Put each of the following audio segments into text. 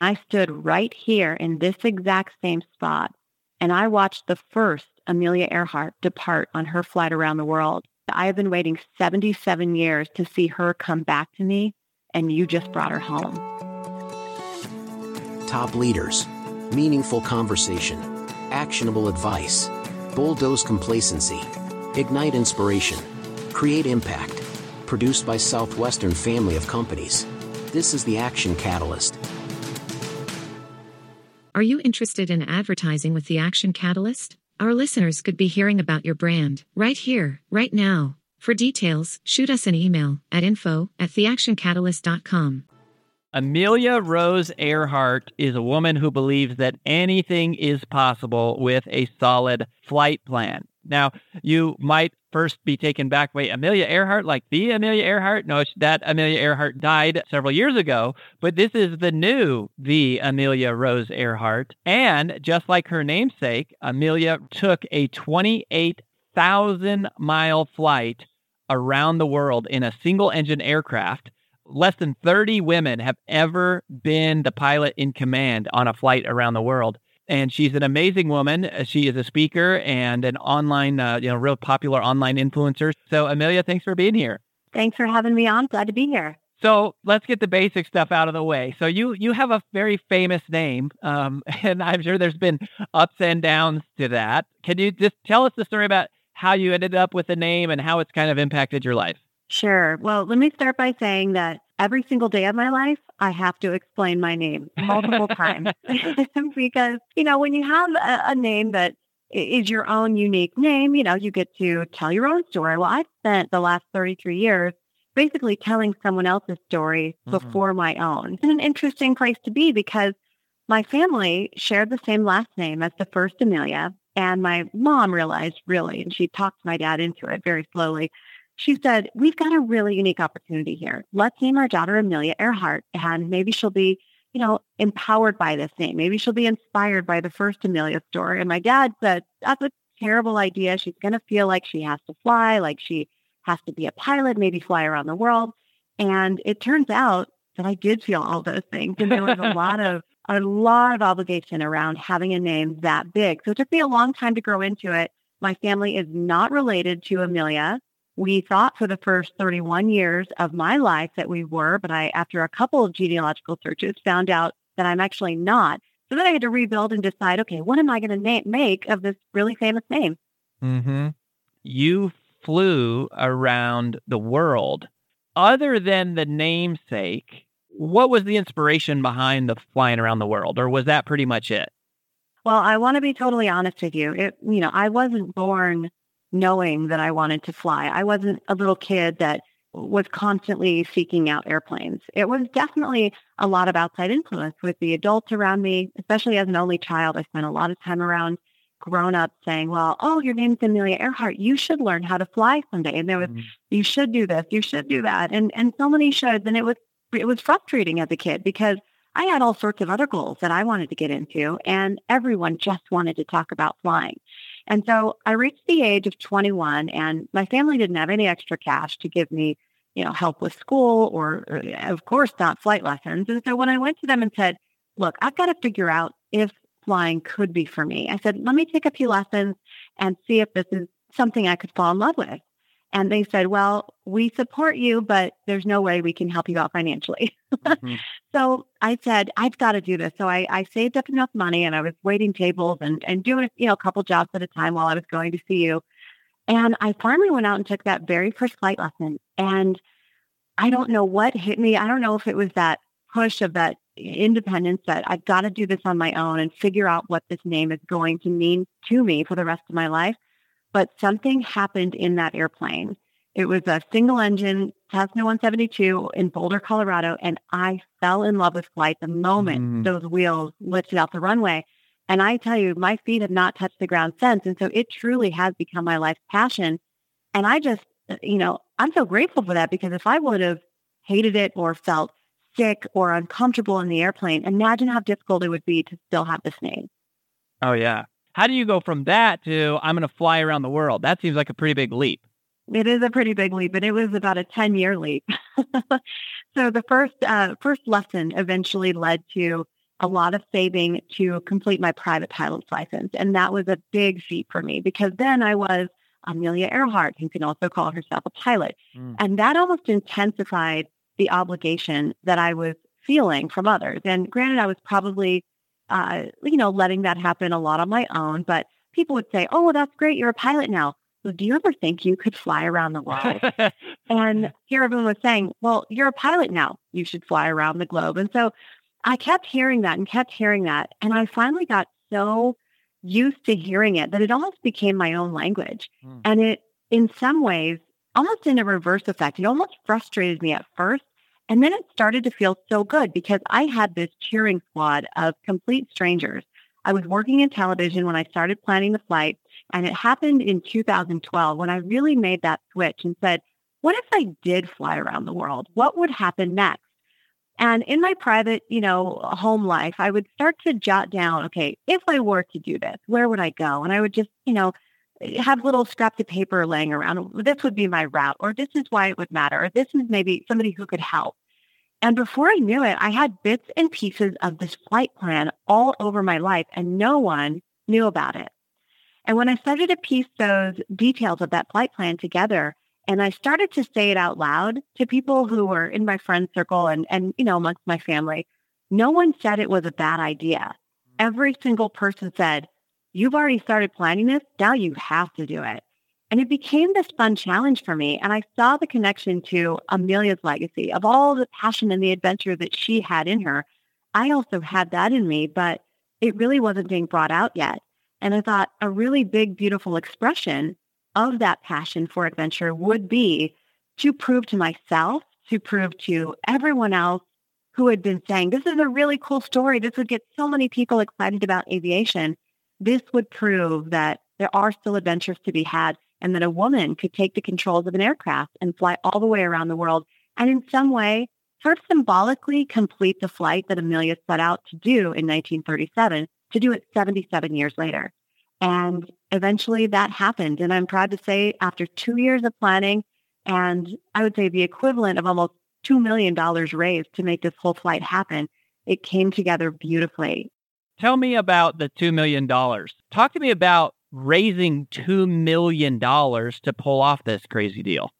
I stood right here in this exact same spot and I watched the first Amelia Earhart depart on her flight around the world. I have been waiting 77 years to see her come back to me, and you just brought her home. Top leaders, meaningful conversation, actionable advice, bulldoze complacency, ignite inspiration, create impact. Produced by Southwestern Family of Companies. This is the Action Catalyst. Are you interested in advertising with the Action Catalyst? Our listeners could be hearing about your brand right here, right now. For details, shoot us an email at info at theactioncatalyst.com. Amelia Rose Earhart is a woman who believes that anything is possible with a solid flight plan. Now, you might first be taken back. Wait, Amelia Earhart, like the Amelia Earhart? No, that Amelia Earhart died several years ago, but this is the new, the Amelia Rose Earhart. And just like her namesake, Amelia took a 28,000 mile flight around the world in a single engine aircraft. Less than 30 women have ever been the pilot in command on a flight around the world and she's an amazing woman. Uh, she is a speaker and an online, uh, you know, real popular online influencer. So, Amelia, thanks for being here. Thanks for having me on. Glad to be here. So let's get the basic stuff out of the way. So you you have a very famous name, um, and I'm sure there's been ups and downs to that. Can you just tell us the story about how you ended up with the name and how it's kind of impacted your life? Sure. Well, let me start by saying that every single day of my life, I have to explain my name multiple times because, you know, when you have a, a, name that is your own unique name, you know, you get to tell your own story. Well, I've spent the last 33 years basically telling someone else's story mm-hmm. before my own. It's an interesting place to be because my family shared the same last name as the first Amelia. And my mom realized really, and she talked my dad into it very slowly, she said, We've got a really unique opportunity here. Let's name our daughter Amelia Earhart, and maybe she'll be, you know, empowered by this name. Maybe she'll be inspired by the first Amelia story. And my dad said, That's a terrible idea. She's going to feel like she has to fly, like she has to be a pilot, maybe fly around the world. And it turns out that I did feel all those things. And there was a lot of a lot of obligation around having a name that big. So it took me a long time to grow into it. My family is not related to Amelia we thought for the first 31 years of my life that we were, but I, after a couple of genealogical searches, found out that I'm actually not. So then I had to rebuild and decide, okay, what am I going to na- make of this really famous name? Mm-hmm. You flew around the world. Other than the namesake, what was the inspiration behind the flying around the world, or was that pretty much it? Well, I want to be totally honest with you. It, you know, I wasn't born knowing that I wanted to fly. I wasn't a little kid that was constantly seeking out airplanes. It was definitely a lot of outside influence with the adults around me, especially as an only child. I spent a lot of time around grown ups saying, well, oh, your name's Amelia Earhart. You should learn how to fly someday. And there was, mm-hmm. you should do this, you should do that. And, and so many shoulds. And it was, it was frustrating as a kid because I had all sorts of other goals that I wanted to get into and everyone just wanted to talk about flying. And so I reached the age of 21 and my family didn't have any extra cash to give me, you know, help with school or, or of course not flight lessons. And so when I went to them and said, look, I've got to figure out if flying could be for me. I said, let me take a few lessons and see if this is something I could fall in love with. And they said, well, we support you, but there's no way we can help you out financially. Mm-hmm. so I said, I've got to do this. So I, I saved up enough money and I was waiting tables and, and doing, you know, a couple jobs at a time while I was going to CU. And I finally went out and took that very first flight lesson. And I don't know what hit me. I don't know if it was that push of that independence that I've got to do this on my own and figure out what this name is going to mean to me for the rest of my life. But something happened in that airplane. It was a single engine Cessna 172 in Boulder, Colorado, and I fell in love with flight the moment mm. those wheels lifted off the runway. And I tell you, my feet have not touched the ground since. And so it truly has become my life's passion. And I just, you know, I'm so grateful for that because if I would have hated it or felt sick or uncomfortable in the airplane, imagine how difficult it would be to still have this name. Oh, yeah. How do you go from that to I'm going to fly around the world? That seems like a pretty big leap. It is a pretty big leap, but it was about a 10 year leap. so the first, uh, first lesson eventually led to a lot of saving to complete my private pilot's license. And that was a big feat for me because then I was Amelia Earhart, who can also call herself a pilot. Mm. And that almost intensified the obligation that I was feeling from others. And granted, I was probably, uh, you know, letting that happen a lot on my own, but people would say, oh, well, that's great. You're a pilot now. Do you ever think you could fly around the world? and here everyone was saying, well, you're a pilot now. You should fly around the globe. And so I kept hearing that and kept hearing that. And I finally got so used to hearing it that it almost became my own language. Mm. And it, in some ways, almost in a reverse effect, it almost frustrated me at first. And then it started to feel so good because I had this cheering squad of complete strangers. I was working in television when I started planning the flight. And it happened in 2012 when I really made that switch and said, what if I did fly around the world? What would happen next? And in my private, you know, home life, I would start to jot down, okay, if I were to do this, where would I go? And I would just, you know, have little scraps of paper laying around. This would be my route, or this is why it would matter, or this is maybe somebody who could help. And before I knew it, I had bits and pieces of this flight plan all over my life, and no one knew about it. And when I started to piece those details of that flight plan together, and I started to say it out loud to people who were in my friend circle and, and, you know, amongst my family. No one said it was a bad idea. Hmm. Every single person said, you've already started planning this. Now you have to do it. And it became this fun challenge for me. And I saw the connection to Amelia's legacy of all the passion and the adventure that she had in her. I also had that in me, but it really wasn't being brought out yet. And I thought a really big, beautiful expression of that passion for adventure would be to prove to myself, to prove to everyone else who had been saying, this is a really cool story. This would get so many people excited about aviation. This would prove that there are still adventures to be had and that a woman could take the controls of an aircraft and fly all the way around the world and in some way sort of symbolically complete the flight that Amelia set out to do in 1937 to do it 77 years later. And eventually that happened. And I'm proud to say after two years of planning and I would say the equivalent of almost $2 million raised to make this whole flight happen, it came together beautifully. Tell me about the $2 million. Talk to me about raising $2 million to pull off this crazy deal.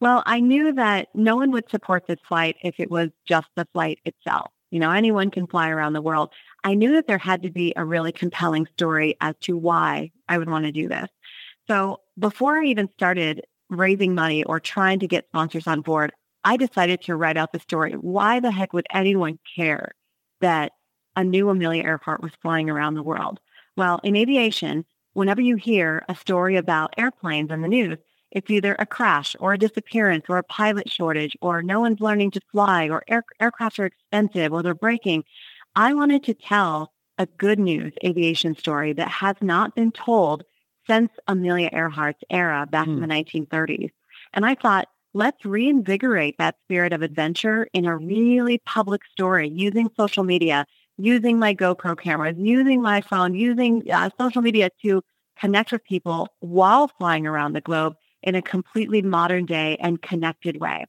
Well, I knew that no one would support this flight if it was just the flight itself. You know, anyone can fly around the world. I knew that there had to be a really compelling story as to why I would want to do this. So before I even started raising money or trying to get sponsors on board, I decided to write out the story. Why the heck would anyone care that a new Amelia Earhart was flying around the world? Well, in aviation, whenever you hear a story about airplanes in the news, it's either a crash or a disappearance or a pilot shortage or no one's learning to fly or air, aircraft are expensive or they're breaking. I wanted to tell a good news aviation story that has not been told since Amelia Earhart's era back in hmm. the 1930s. And I thought, let's reinvigorate that spirit of adventure in a really public story using social media, using my GoPro cameras, using my phone, using uh, social media to connect with people while flying around the globe in a completely modern day and connected way.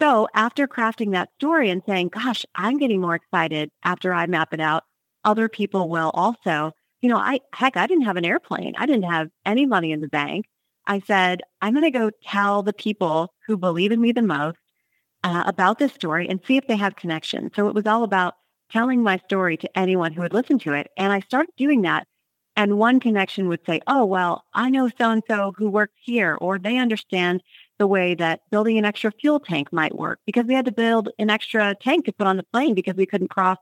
So after crafting that story and saying, gosh, I'm getting more excited after I map it out, other people will also. You know, I heck, I didn't have an airplane. I didn't have any money in the bank. I said, I'm going to go tell the people who believe in me the most uh, about this story and see if they have connections. So it was all about telling my story to anyone who would listen to it. And I started doing that. And one connection would say, oh, well, I know so and so who works here, or they understand the way that building an extra fuel tank might work because we had to build an extra tank to put on the plane because we couldn't cross,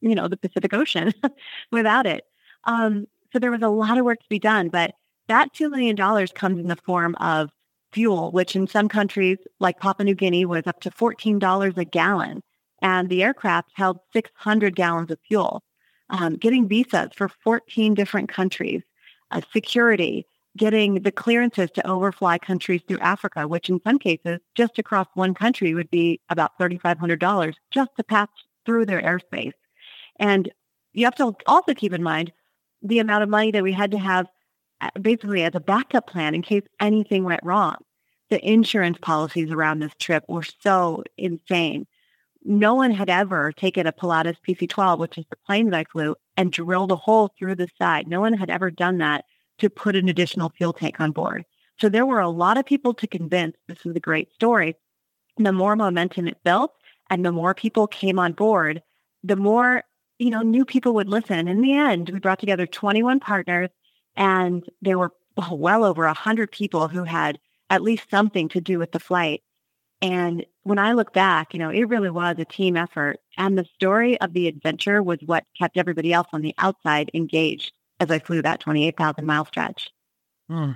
you know, the Pacific Ocean without it. Um, so there was a lot of work to be done, but that $2 million comes in the form of fuel, which in some countries like Papua New Guinea was up to $14 a gallon. And the aircraft held 600 gallons of fuel. Um, getting visas for 14 different countries, uh, security, getting the clearances to overfly countries through Africa, which in some cases, just across one country would be about $3,500 just to pass through their airspace. And you have to also keep in mind the amount of money that we had to have uh, basically as a backup plan in case anything went wrong. The insurance policies around this trip were so insane. No one had ever taken a Pilatus PC-12, which is the plane that I flew, and drilled a hole through the side. No one had ever done that to put an additional fuel tank on board. So there were a lot of people to convince this was a great story. The more momentum it built and the more people came on board, the more, you know, new people would listen. In the end, we brought together 21 partners and there were well over 100 people who had at least something to do with the flight. And when I look back, you know, it really was a team effort. And the story of the adventure was what kept everybody else on the outside engaged as I flew that 28,000 mile stretch. Hmm.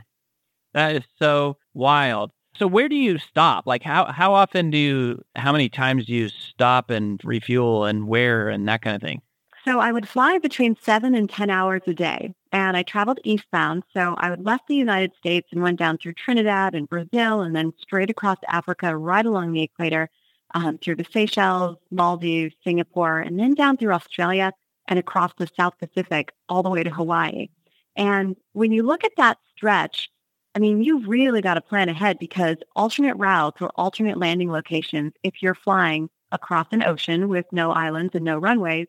That is so wild. So where do you stop? Like how how often do you how many times do you stop and refuel and where and that kind of thing? So I would fly between seven and 10 hours a day. And I traveled eastbound. So I would left the United States and went down through Trinidad and Brazil and then straight across Africa, right along the equator, um, through the Seychelles, Maldives, Singapore, and then down through Australia and across the South Pacific all the way to Hawaii. And when you look at that stretch, I mean, you've really got to plan ahead because alternate routes or alternate landing locations, if you're flying across an ocean with no islands and no runways,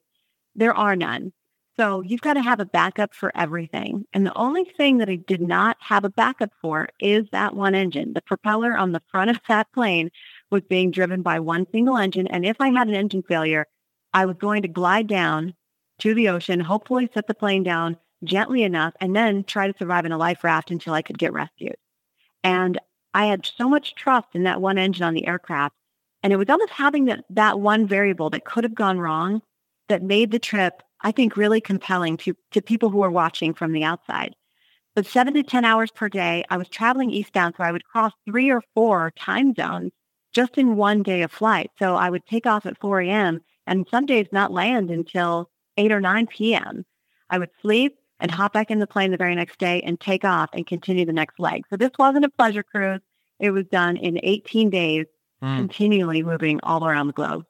there are none. So you've got to have a backup for everything. And the only thing that I did not have a backup for is that one engine. The propeller on the front of that plane was being driven by one single engine. And if I had an engine failure, I was going to glide down to the ocean, hopefully set the plane down gently enough, and then try to survive in a life raft until I could get rescued. And I had so much trust in that one engine on the aircraft. And it was almost having that, that one variable that could have gone wrong that made the trip, I think, really compelling to, to people who are watching from the outside. But seven to 10 hours per day, I was traveling eastbound, so I would cross three or four time zones just in one day of flight. So I would take off at 4 a.m. and some days not land until 8 or 9 p.m. I would sleep and hop back in the plane the very next day and take off and continue the next leg. So this wasn't a pleasure cruise. It was done in 18 days, mm. continually moving all around the globe.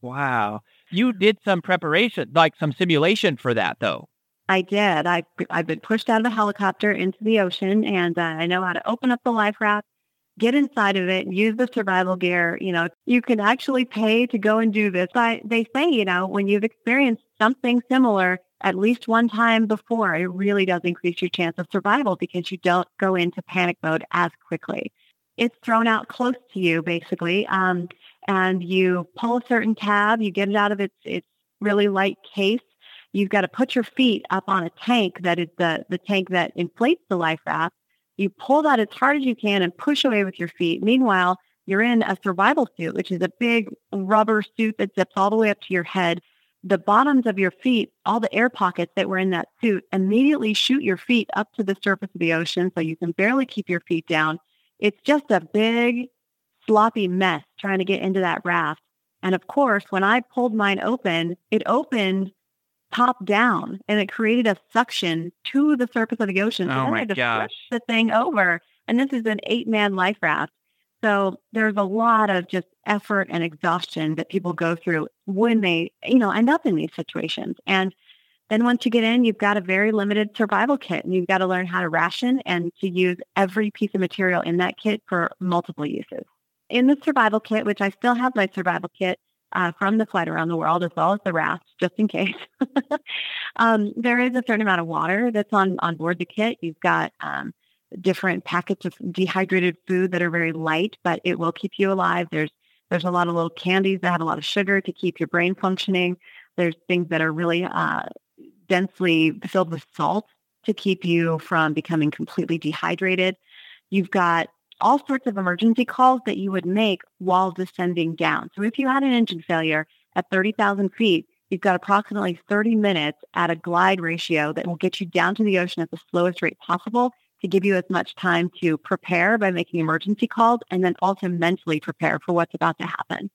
Wow you did some preparation, like some simulation for that, though. I did. I I've been pushed out of a helicopter into the ocean, and uh, I know how to open up the life raft, get inside of it, use the survival gear. You know, you can actually pay to go and do this. I, they say, you know, when you've experienced something similar at least one time before, it really does increase your chance of survival because you don't go into panic mode as quickly. It's thrown out close to you, basically. Um, and you pull a certain tab, you get it out of its its really light case. You've got to put your feet up on a tank that is the, the tank that inflates the life raft. You pull that as hard as you can and push away with your feet. Meanwhile, you're in a survival suit, which is a big rubber suit that zips all the way up to your head. The bottoms of your feet, all the air pockets that were in that suit, immediately shoot your feet up to the surface of the ocean so you can barely keep your feet down. It's just a big sloppy mess trying to get into that raft. And of course, when I pulled mine open, it opened top down and it created a suction to the surface of the ocean. So oh my gosh. The thing over. And this is an eight man life raft. So there's a lot of just effort and exhaustion that people go through when they, you know, end up in these situations. And then once you get in, you've got a very limited survival kit and you've got to learn how to ration and to use every piece of material in that kit for multiple uses in the survival kit, which I still have my survival kit uh, from the flight around the world, as well as the raft, just in case. um, there is a certain amount of water that's on on board the kit. You've got um, different packets of dehydrated food that are very light, but it will keep you alive. There's there's a lot of little candies that have a lot of sugar to keep your brain functioning. There's things that are really uh, densely filled with salt to keep you from becoming completely dehydrated. You've got all sorts of emergency calls that you would make while descending down. So if you had an engine failure at 30,000 feet, you've got approximately 30 minutes at a glide ratio that will get you down to the ocean at the slowest rate possible to give you as much time to prepare by making emergency calls and then also mentally prepare for what's about to happen.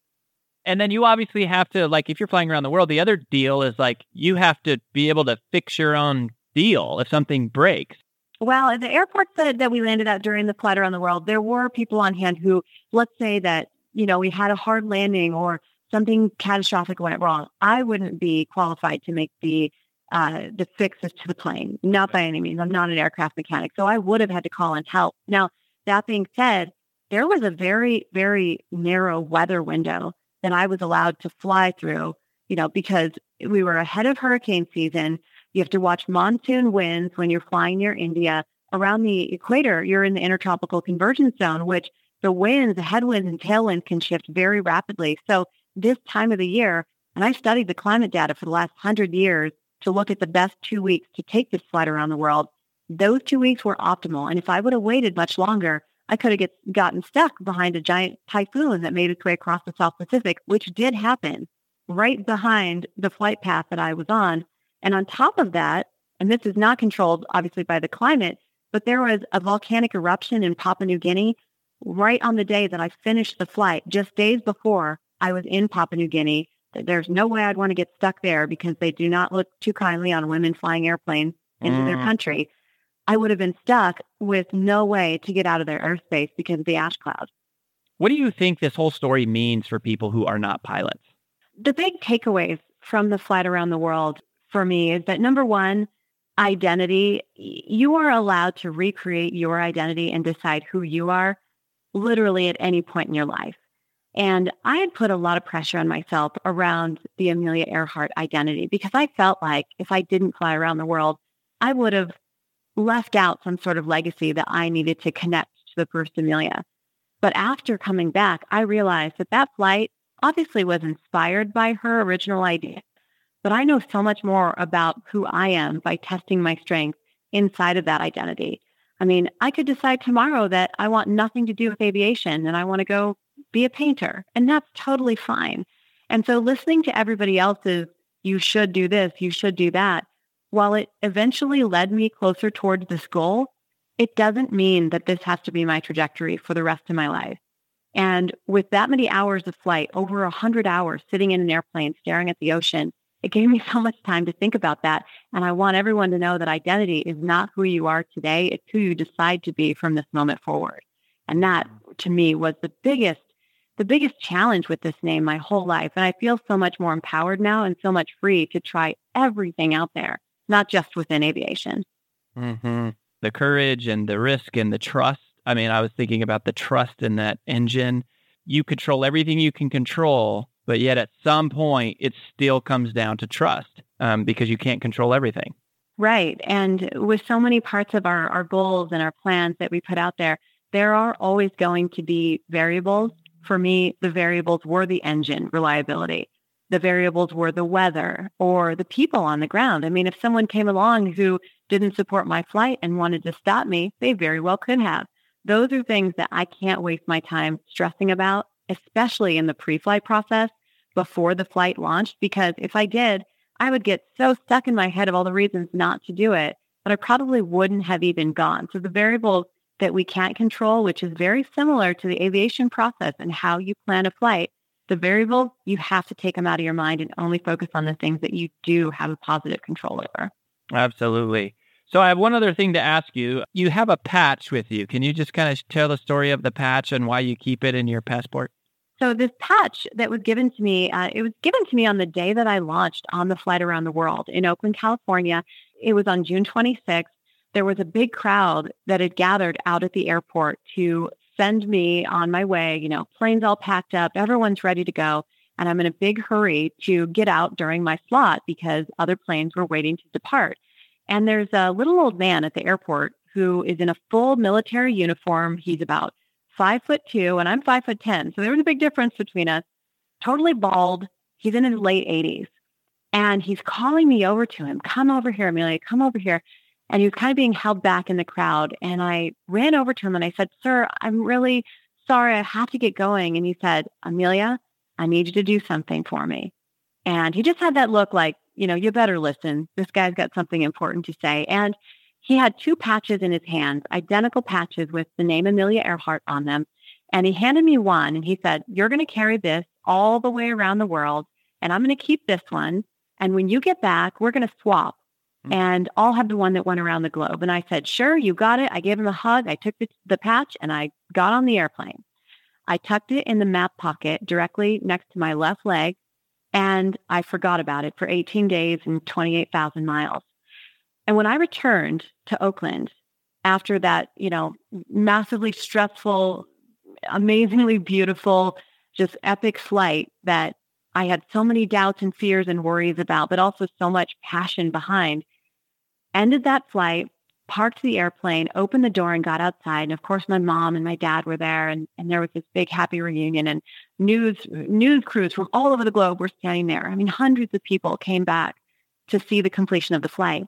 And then you obviously have to, like, if you're flying around the world, the other deal is like you have to be able to fix your own deal if something breaks. Well, at the airports that, that we landed at during the flight around the world, there were people on hand who, let's say that, you know, we had a hard landing or something catastrophic went wrong. I wouldn't be qualified to make the uh, the fixes to the plane. Not by any means. I'm not an aircraft mechanic. So I would have had to call in help. Now, that being said, there was a very, very narrow weather window that I was allowed to fly through, you know, because we were ahead of hurricane season. You have to watch monsoon winds when you're flying near India. Around the equator, you're in the intertropical convergence zone, which the winds, the headwinds and tailwinds can shift very rapidly. So this time of the year, and I studied the climate data for the last hundred years to look at the best two weeks to take this flight around the world. Those two weeks were optimal. And if I would have waited much longer, I could have get, gotten stuck behind a giant typhoon that made its way across the South Pacific, which did happen right behind the flight path that I was on. And on top of that, and this is not controlled obviously by the climate, but there was a volcanic eruption in Papua New Guinea right on the day that I finished the flight, just days before I was in Papua New Guinea. There's no way I'd want to get stuck there because they do not look too kindly on women flying airplanes into mm. their country. I would have been stuck with no way to get out of their airspace because of the ash cloud. What do you think this whole story means for people who are not pilots? The big takeaways from the flight around the world for me is that number one, identity. You are allowed to recreate your identity and decide who you are literally at any point in your life. And I had put a lot of pressure on myself around the Amelia Earhart identity because I felt like if I didn't fly around the world, I would have left out some sort of legacy that I needed to connect to the first Amelia. But after coming back, I realized that that flight obviously was inspired by her original idea. But I know so much more about who I am by testing my strengths inside of that identity. I mean, I could decide tomorrow that I want nothing to do with aviation and I want to go be a painter, and that's totally fine. And so listening to everybody else's, you should do this, you should do that, while it eventually led me closer towards this goal, it doesn't mean that this has to be my trajectory for the rest of my life. And with that many hours of flight, over 100 hours sitting in an airplane staring at the ocean, it gave me so much time to think about that. And I want everyone to know that identity is not who you are today. It's who you decide to be from this moment forward. And that to me was the biggest, the biggest challenge with this name my whole life. And I feel so much more empowered now and so much free to try everything out there not just within aviation. Mm-hmm. The courage and the risk and the trust. I mean, I was thinking about the trust in that engine. You control everything you can control, but yet at some point it still comes down to trust um, because you can't control everything. Right. And with so many parts of our, our goals and our plans that we put out there, there are always going to be variables. For me, the variables were the engine reliability the variables were the weather or the people on the ground. I mean, if someone came along who didn't support my flight and wanted to stop me, they very well could have. Those are things that I can't waste my time stressing about, especially in the pre-flight process before the flight launched, because if I did, I would get so stuck in my head of all the reasons not to do it that I probably wouldn't have even gone. So the variables that we can't control, which is very similar to the aviation process and how you plan a flight, the variables, you have to take them out of your mind and only focus on the things that you do have a positive control over. Absolutely. So I have one other thing to ask you. You have a patch with you. Can you just kind of tell the story of the patch and why you keep it in your passport? So this patch that was given to me, uh, it was given to me on the day that I launched on the flight around the world in Oakland, California. It was on June 26th. There was a big crowd that had gathered out at the airport to send me on my way, you know, planes all packed up, everyone's ready to go. And I'm in a big hurry to get out during my slot because other planes were waiting to depart. And there's a little old man at the airport who is in a full military uniform. He's about five foot two and I'm five foot 10. So there was a big difference between us. Totally bald. He's in his late 80s. And he's calling me over to him. Come over here, Amelia. Come over here and he was kind of being held back in the crowd. And I ran over to him and I said, Sir, I'm really sorry. I have to get going. And he said, Amelia, I need you to do something for me. And he just had that look like, you know, you better listen. This guy's got something important to say. And he had two patches in his hands, identical patches with the name Amelia Earhart on them. And he handed me one and he said, You're going to carry this all the way around the world. And I'm going to keep this one. And when you get back, we're going to swap Mm-hmm. and I'll have the one that went around the globe. And I said, sure, you got it. I gave him a hug. I took the, the patch and I got on the airplane. I tucked it in the map pocket directly next to my left leg and I forgot about it for 18 days and 28,000 miles. And when I returned to Oakland after that, you know, massively stressful, amazingly beautiful just epic flight that I had so many doubts and fears and worries about, but also so much passion behind. Ended that flight, parked the airplane, opened the door and got outside. And of course, my mom and my dad were there and, and there was this big happy reunion and news, news crews from all over the globe were standing there. I mean, hundreds of people came back to see the completion of the flight.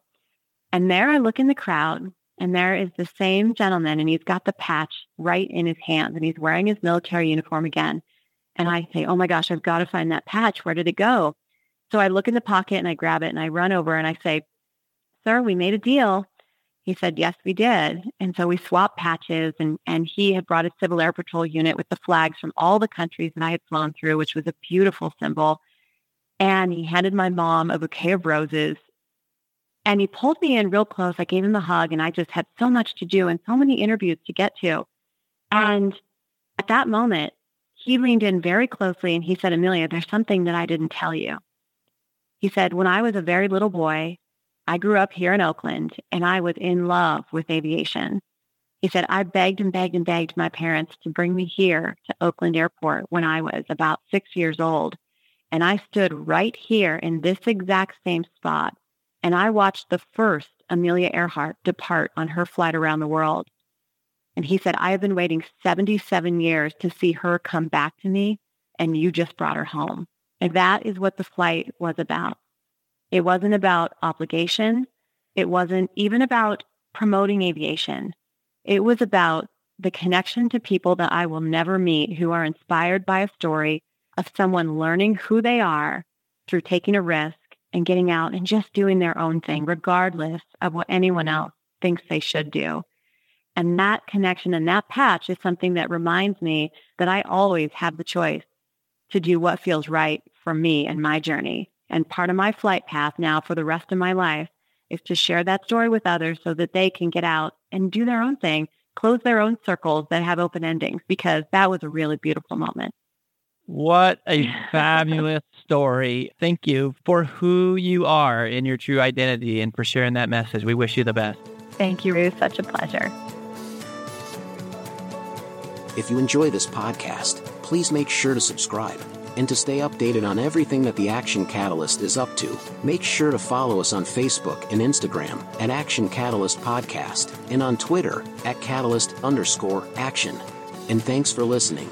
And there I look in the crowd and there is the same gentleman and he's got the patch right in his hands and he's wearing his military uniform again. And I say, oh my gosh, I've got to find that patch. Where did it go? So I look in the pocket and I grab it and I run over and I say, sir, we made a deal. He said, yes, we did. And so we swapped patches and, and he had brought a Civil Air Patrol unit with the flags from all the countries that I had flown through, which was a beautiful symbol. And he handed my mom a bouquet of roses and he pulled me in real close. I gave him a hug and I just had so much to do and so many interviews to get to. And at that moment, he leaned in very closely and he said, Amelia, there's something that I didn't tell you. He said, when I was a very little boy, I grew up here in Oakland and I was in love with aviation. He said, I begged and begged and begged my parents to bring me here to Oakland Airport when I was about six years old. And I stood right here in this exact same spot. And I watched the first Amelia Earhart depart on her flight around the world. And he said, I have been waiting 77 years to see her come back to me. And you just brought her home. And that is what the flight was about. It wasn't about obligation. It wasn't even about promoting aviation. It was about the connection to people that I will never meet who are inspired by a story of someone learning who they are through taking a risk and getting out and just doing their own thing, regardless of what anyone else thinks they should do. And that connection and that patch is something that reminds me that I always have the choice to do what feels right for me and my journey. And part of my flight path now for the rest of my life is to share that story with others so that they can get out and do their own thing, close their own circles that have open endings, because that was a really beautiful moment. What a fabulous story. Thank you for who you are in your true identity and for sharing that message. We wish you the best. Thank you, Ruth. Such a pleasure. If you enjoy this podcast, please make sure to subscribe and to stay updated on everything that the Action Catalyst is up to, make sure to follow us on Facebook and Instagram at Action Catalyst Podcast and on Twitter at Catalyst underscore action. And thanks for listening.